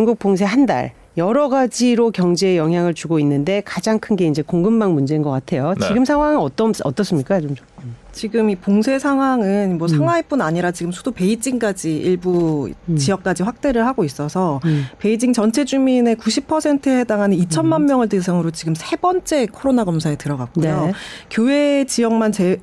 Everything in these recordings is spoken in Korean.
중국 봉쇄 한 달. 여러 가지로 경제에 영향을 주고 있는데 가장 큰 게 이제 공급망 문제인 것 같아요. 네. 지금 상황은 어떤 어떻습니까? 좀. 좀. 지금 이 봉쇄 상황은 뭐 상하이뿐 아니라 지금 수도 베이징까지 일부 음. 지역까지 확대를 하고 있어서 음. 베이징 전체 주민의 90%에 해당하는 2천만 명을 대상으로 지금 세 번째 코로나 검사에 들어갔고요. 네. 교외 지역만 제,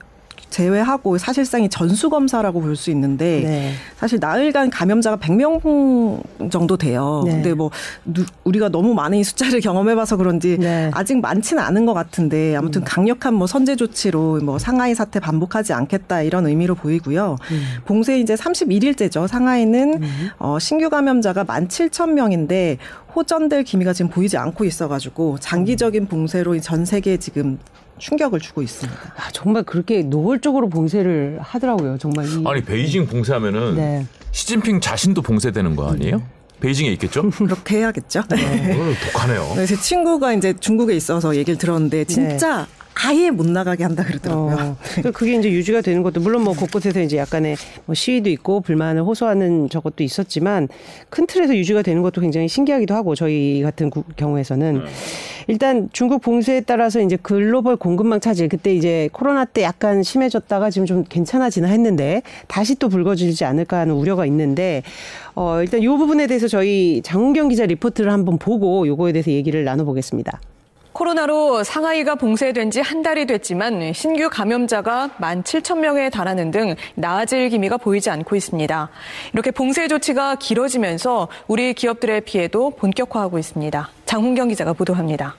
제외하고 사실상 이 전수 검사라고 볼 수 있는데 네. 사실 나흘간 감염자가 100명 정도 돼요. 네. 근데 뭐 누- 우리가 너무 많은 이 숫자를 경험해봐서 그런지 네. 아직 많지는 않은 것 같은데 아무튼 강력한 뭐 선제 조치로 뭐 상하이 사태 반복하지 않겠다 이런 의미로 보이고요. 봉쇄 이제 31일째죠. 상하이는 어, 신규 감염자가 17,000명인데 호전될 기미가 지금 보이지 않고 있어가지고 장기적인 봉쇄로 이전 세계에 지금 충격을 주고 있습니다. 아, 정말 그렇게 노골적으로 봉쇄를 하더라고요. 정말 이 아니 베이징 봉쇄하면은 네. 시진핑 자신도 봉쇄되는 거 아니에요? 베이징에 있겠죠? 그렇게 해야겠죠. 어, 독하네요. 네, 제 친구가 이제 중국에 있어서 얘기를 들었는데 진짜 아예 못 나가게 한다 그러더라고요. 어, 그- 그게 이제 유지가 되는 것도 물론 뭐 곳곳에서 이제 약간의 뭐 시위도 있고 불만을 호소하는 저것도 있었지만 큰 틀에서 유지가 되는 것도 굉장히 신기하기도 하고 저희 같은 구- 경우에서는 일단 중국 봉쇄에 따라서 이제 글로벌 공급망 차질 그때 이제 코로나 때 약간 심해졌다가 지금 좀 괜찮아지나 했는데 다시 또 불거지지 않을까 하는 우려가 있는데 어 일단 이 부분에 대해서 저희 장훈경 기자 리포트를 한번 보고 요거에 대해서 얘기를 나눠보겠습니다. 코로나로 상하이가 봉쇄된 지 한 달이 됐지만 신규 감염자가 17,000명에 달하는 등 나아질 기미가 보이지 않고 있습니다. 이렇게 봉쇄 조치가 길어지면서 우리 기업들의 피해도 본격화하고 있습니다. 장훈경 기자가 보도합니다.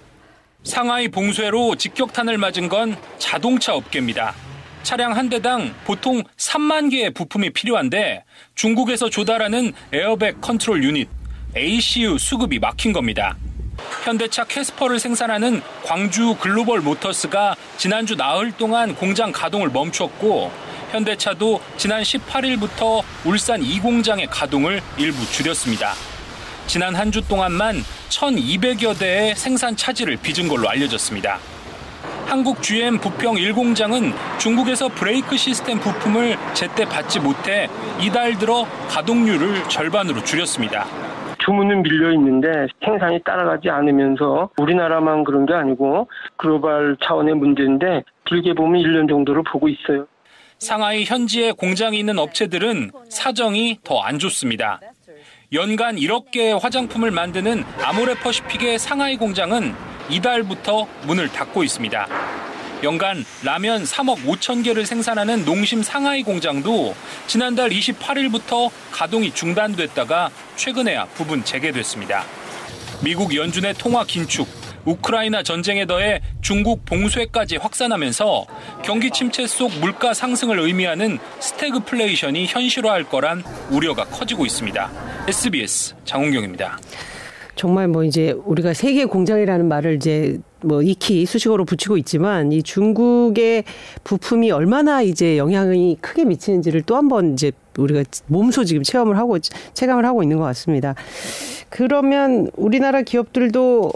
상하이 봉쇄로 직격탄을 맞은 건 자동차 업계입니다. 차량 한 대당 보통 3만 개의 부품이 필요한데 중국에서 조달하는 에어백 컨트롤 유닛 ACU 수급이 막힌 겁니다. 현대차 캐스퍼를 생산하는 광주 글로벌 모터스가 지난주 나흘 동안 공장 가동을 멈췄고 현대차도 지난 18일부터 울산 2공장의 가동을 일부 줄였습니다. 지난 한 주 동안만 1,200여 대의 생산 차질을 빚은 걸로 알려졌습니다. 한국 GM 부평 1공장은 중국에서 브레이크 시스템 부품을 제때 받지 못해 이달 들어 가동률을 절반으로 줄였습니다. 주문은 밀려 있는데 생산이 따라가지 않으면서 우리나라만 그런 게 아니고 글로벌 차원의 문제인데 길게 보면 1년 정도를 보고 있어요. 상하이 현지에 공장이 있는 업체들은 사정이 더 안 좋습니다. 연간 1억 개의 화장품을 만드는 아모레퍼시픽의 상하이 공장은 이달부터 문을 닫고 있습니다. 연간 라면 3억 5천 개를 생산하는 농심 상하이 공장도 지난달 28일부터 가동이 중단됐다가 최근에야 부분 재개됐습니다. 미국 연준의 통화 긴축, 우크라이나 전쟁에 더해 중국 봉쇄까지 확산하면서 경기 침체 속 물가 상승을 의미하는 스태그플레이션이 현실화할 거란 우려가 커지고 있습니다. SBS 장훈경입니다. 정말 뭐 이제 우리가 세계 공장이라는 말을 이제 뭐 익히 수식어로 붙이고 있지만 이 중국의 부품이 얼마나 이제 영향이 크게 미치는지를 또 한 번 이제 우리가 몸소 지금 체험을 하고 체감을 하고 있는 것 같습니다. 그러면 우리나라 기업들도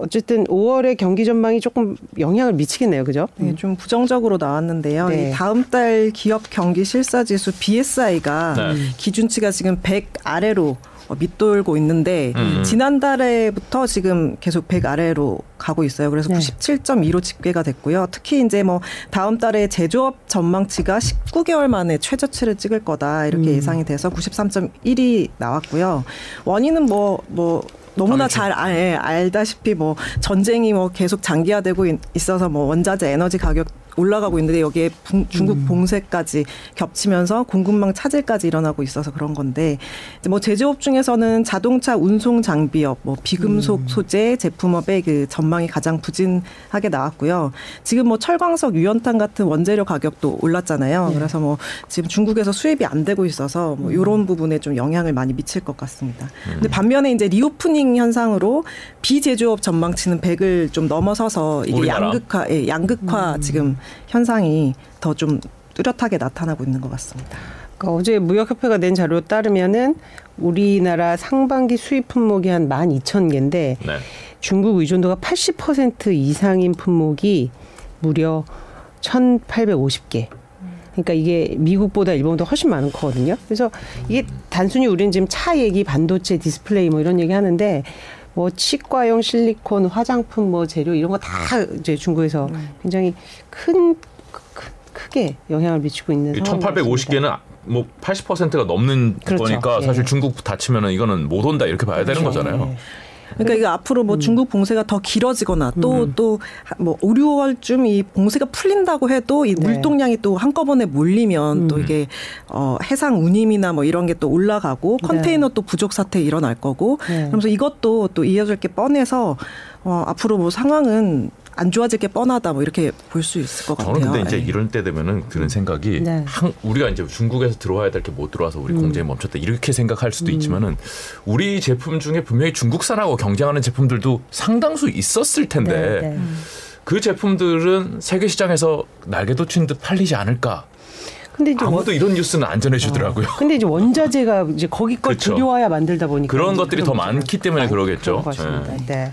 어쨌든 5월의 경기 전망이 조금 영향을 미치겠네요, 그죠? 네, 좀 부정적으로 나왔는데요. 네. 이 다음 달 기업 경기 실사 지수 BSI가 네. 기준치가 지금 100 아래로 어, 밑돌고 있는데 음. 지난달에부터 지금 계속 100 아래로 가고 있어요. 그래서 네. 97.2로 집계가 됐고요. 특히 이제 뭐 다음 달에 제조업 전망치가 19개월 만에 최저치를 찍을 거다 이렇게 음. 예상이 돼서 93.1이 나왔고요. 원인은 뭐뭐 뭐 너무나. 잘 알, 예, 알다시피 뭐 전쟁이 뭐 계속 장기화되고 있- 있어서 뭐 원자재 에너지 가격 올라가고 있는데 여기에 붕- 중국 봉쇄까지 겹치면서 공급망 차질까지 일어나고 있어서 그런 건데 뭐 제조업 중에서는 자동차 운송 장비업, 뭐 비금속 소재 제품업의 그 전망이 가장 부진하게 나왔고요. 지금 뭐 철광석, 유연탄 같은 원재료 가격도 올랐잖아요. 그래서 뭐 지금 중국에서 수입이 안 되고 있어서 뭐 이런 부분에 좀 영향을 많이 미칠 것 같습니다. 근데 반면에 이제 reopening 현상으로 비제조업 전망치는 100을 좀 넘어서서 이게 우리나라? 양극화, 예, 양극화 지금 현상이 더 좀 뚜렷하게 나타나고 있는 것 같습니다. 그러니까 어제 무역협회가 낸 자료에 따르면은 우리나라 상반기 수입 품목이 한 12,000개인데 네. 중국 의존도가 80% 이상인 품목이 무려 1,850개. 그러니까 이게 미국보다 일본보다 훨씬 많은 거거든요. 그래서 이게 단순히 우리는 지금 차 얘기, 반도체, 디스플레이 뭐 이런 얘기 하는데 뭐 치과용 실리콘, 화장품 뭐 재료 이런 거 다 이제 중국에서 굉장히 큰 크- 크- 크게 영향을 미치고 있는 이 상황입니다. 1850개는 뭐 80%가 넘는 그렇죠. 거니까 예. 사실 중국 다치면은 이거는 못 온다 이렇게 봐야 되는 그렇죠. 거잖아요. 예. 그러니까 이거 앞으로 뭐 중국 봉쇄가 더 길어지거나 또 또뭐 5, 6월쯤 이 봉쇄가 풀린다고 해도 이 네. 물동량이 또 한꺼번에 몰리면 또 이게 어 해상 운임이나 뭐 이런 게 또 올라가고 컨테이너 또 부족 사태 일어날 거고. 네. 그러면서 이것도 또 이어질 게 뻔해서 어 앞으로 뭐 상황은 안 좋아질 게 뻔하다 뭐 이렇게 볼 수 있을 것 같아요. 저는 근데 이제 예. 이런 때 되면은 드는 생각이 네. 한, 우리가 이제 중국에서 들어와야 될 게 못 들어와서 우리 공장이 멈췄다 이렇게 생각할 수도 있지만은 우리 제품 중에 분명히 중국산하고 경쟁하는 제품들도 상당수 있었을 텐데 네, 네. 그 제품들은 세계 시장에서 날개 돋친 듯 팔리지 않을까 근데 이제 원, 아무도 이런 뉴스는 안 전해주더라고요. 근데 이제 원자재가 이제 거기 걸 그렇죠. 들여와야 만들다 보니까 그런 것들이 더 많기 때문에 그러겠죠. 그런 것 같습니다. 예. 네.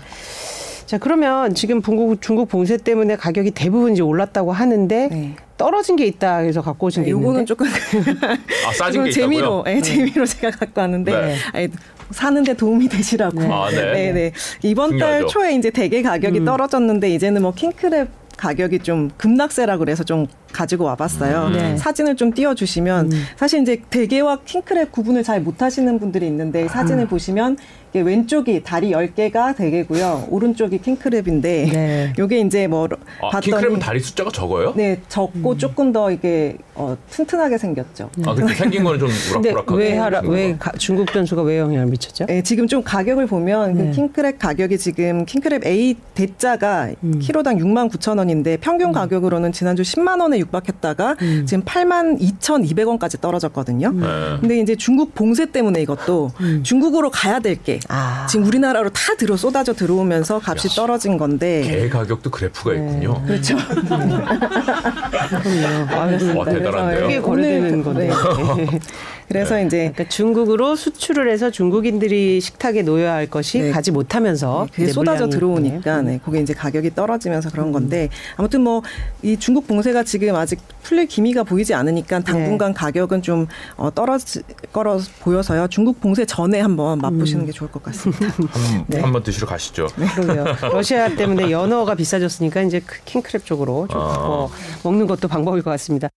자 그러면 지금 중국 중국 봉쇄 때문에 가격이 대부분 이제 올랐다고 하는데 네. 떨어진 게 있다 해서 갖고 오신 게 있는데 요거는 조금 아 싸진 게 재미로? 예, 재미로 제가 갖고 왔는데 네. 아니, 사는데 도움이 되시라고. 아, 네. 네. 이번 달 중요하죠. 초에 이제 대게 가격이 떨어졌는데 이제는 뭐 킹크랩 가격이 좀 급락세라 그래서 좀 가지고 와봤어요. 음. 네. 사진을 좀 띄워주시면 사실 이제 대게와 킹크랩 구분을 잘 못하시는 분들이 있는데 사진을 보시면 이게 왼쪽이 다리 10개가 대게고요. 오른쪽이 킹크랩인데 네. 요게 이제 뭐 아, 봤더니 킹크랩은 다리 숫자가 적어요? 네 적고 조금 더 이게 어, 튼튼하게 생겼죠. 아, 근데 생긴 거는 좀 우락부락하고. 왜 하라 왜 가- 중국 변수가 왜 영향을 미쳤죠? 네, 지금 좀 가격을 보면 네. 그 킹크랩 가격이 지금 킹크랩 A 대자가 음. 키로당 6만 9천 원인데 평균 가격으로는 지난주 10만 원에 육박했다가 음. 지금 8만 2,200원까지 떨어졌거든요. 네. 근데 이제 중국 봉쇄 때문에 이것도 중국으로 가야 될게 음. 아. 지금 우리나라로 다 들어 쏟아져 들어오면서 값이 떨어진 건데 개 가격도 그래프가 있군요. 그렇죠. 그럼요. 와, 대단한데요. 크게 거래되는 건데. 네. 그래서 이제 그러니까 중국으로 수출을 해서 중국인들이 식탁에 놓여야 할 것이 네. 가지 못하면서 그게 이제 쏟아져 들어오니까 네, 그게 이제 가격이 떨어지면서 그런 건데 아무튼 뭐 이 중국 봉쇄가 지금 아직 풀릴 기미가 보이지 않으니까 당분간 가격은 좀 어, 떨어질 거로 보여서요. 중국 봉쇄 전에 한번 맛보시는 게 좋을 것 같습니다. 한, 네. 한번 드시러 가시죠. 그러게요. 러시아 때문에 연어가 비싸졌으니까 이제 킹크랩 쪽으로 좀 아. 바꿔 먹는 것도 방법일 것 같습니다.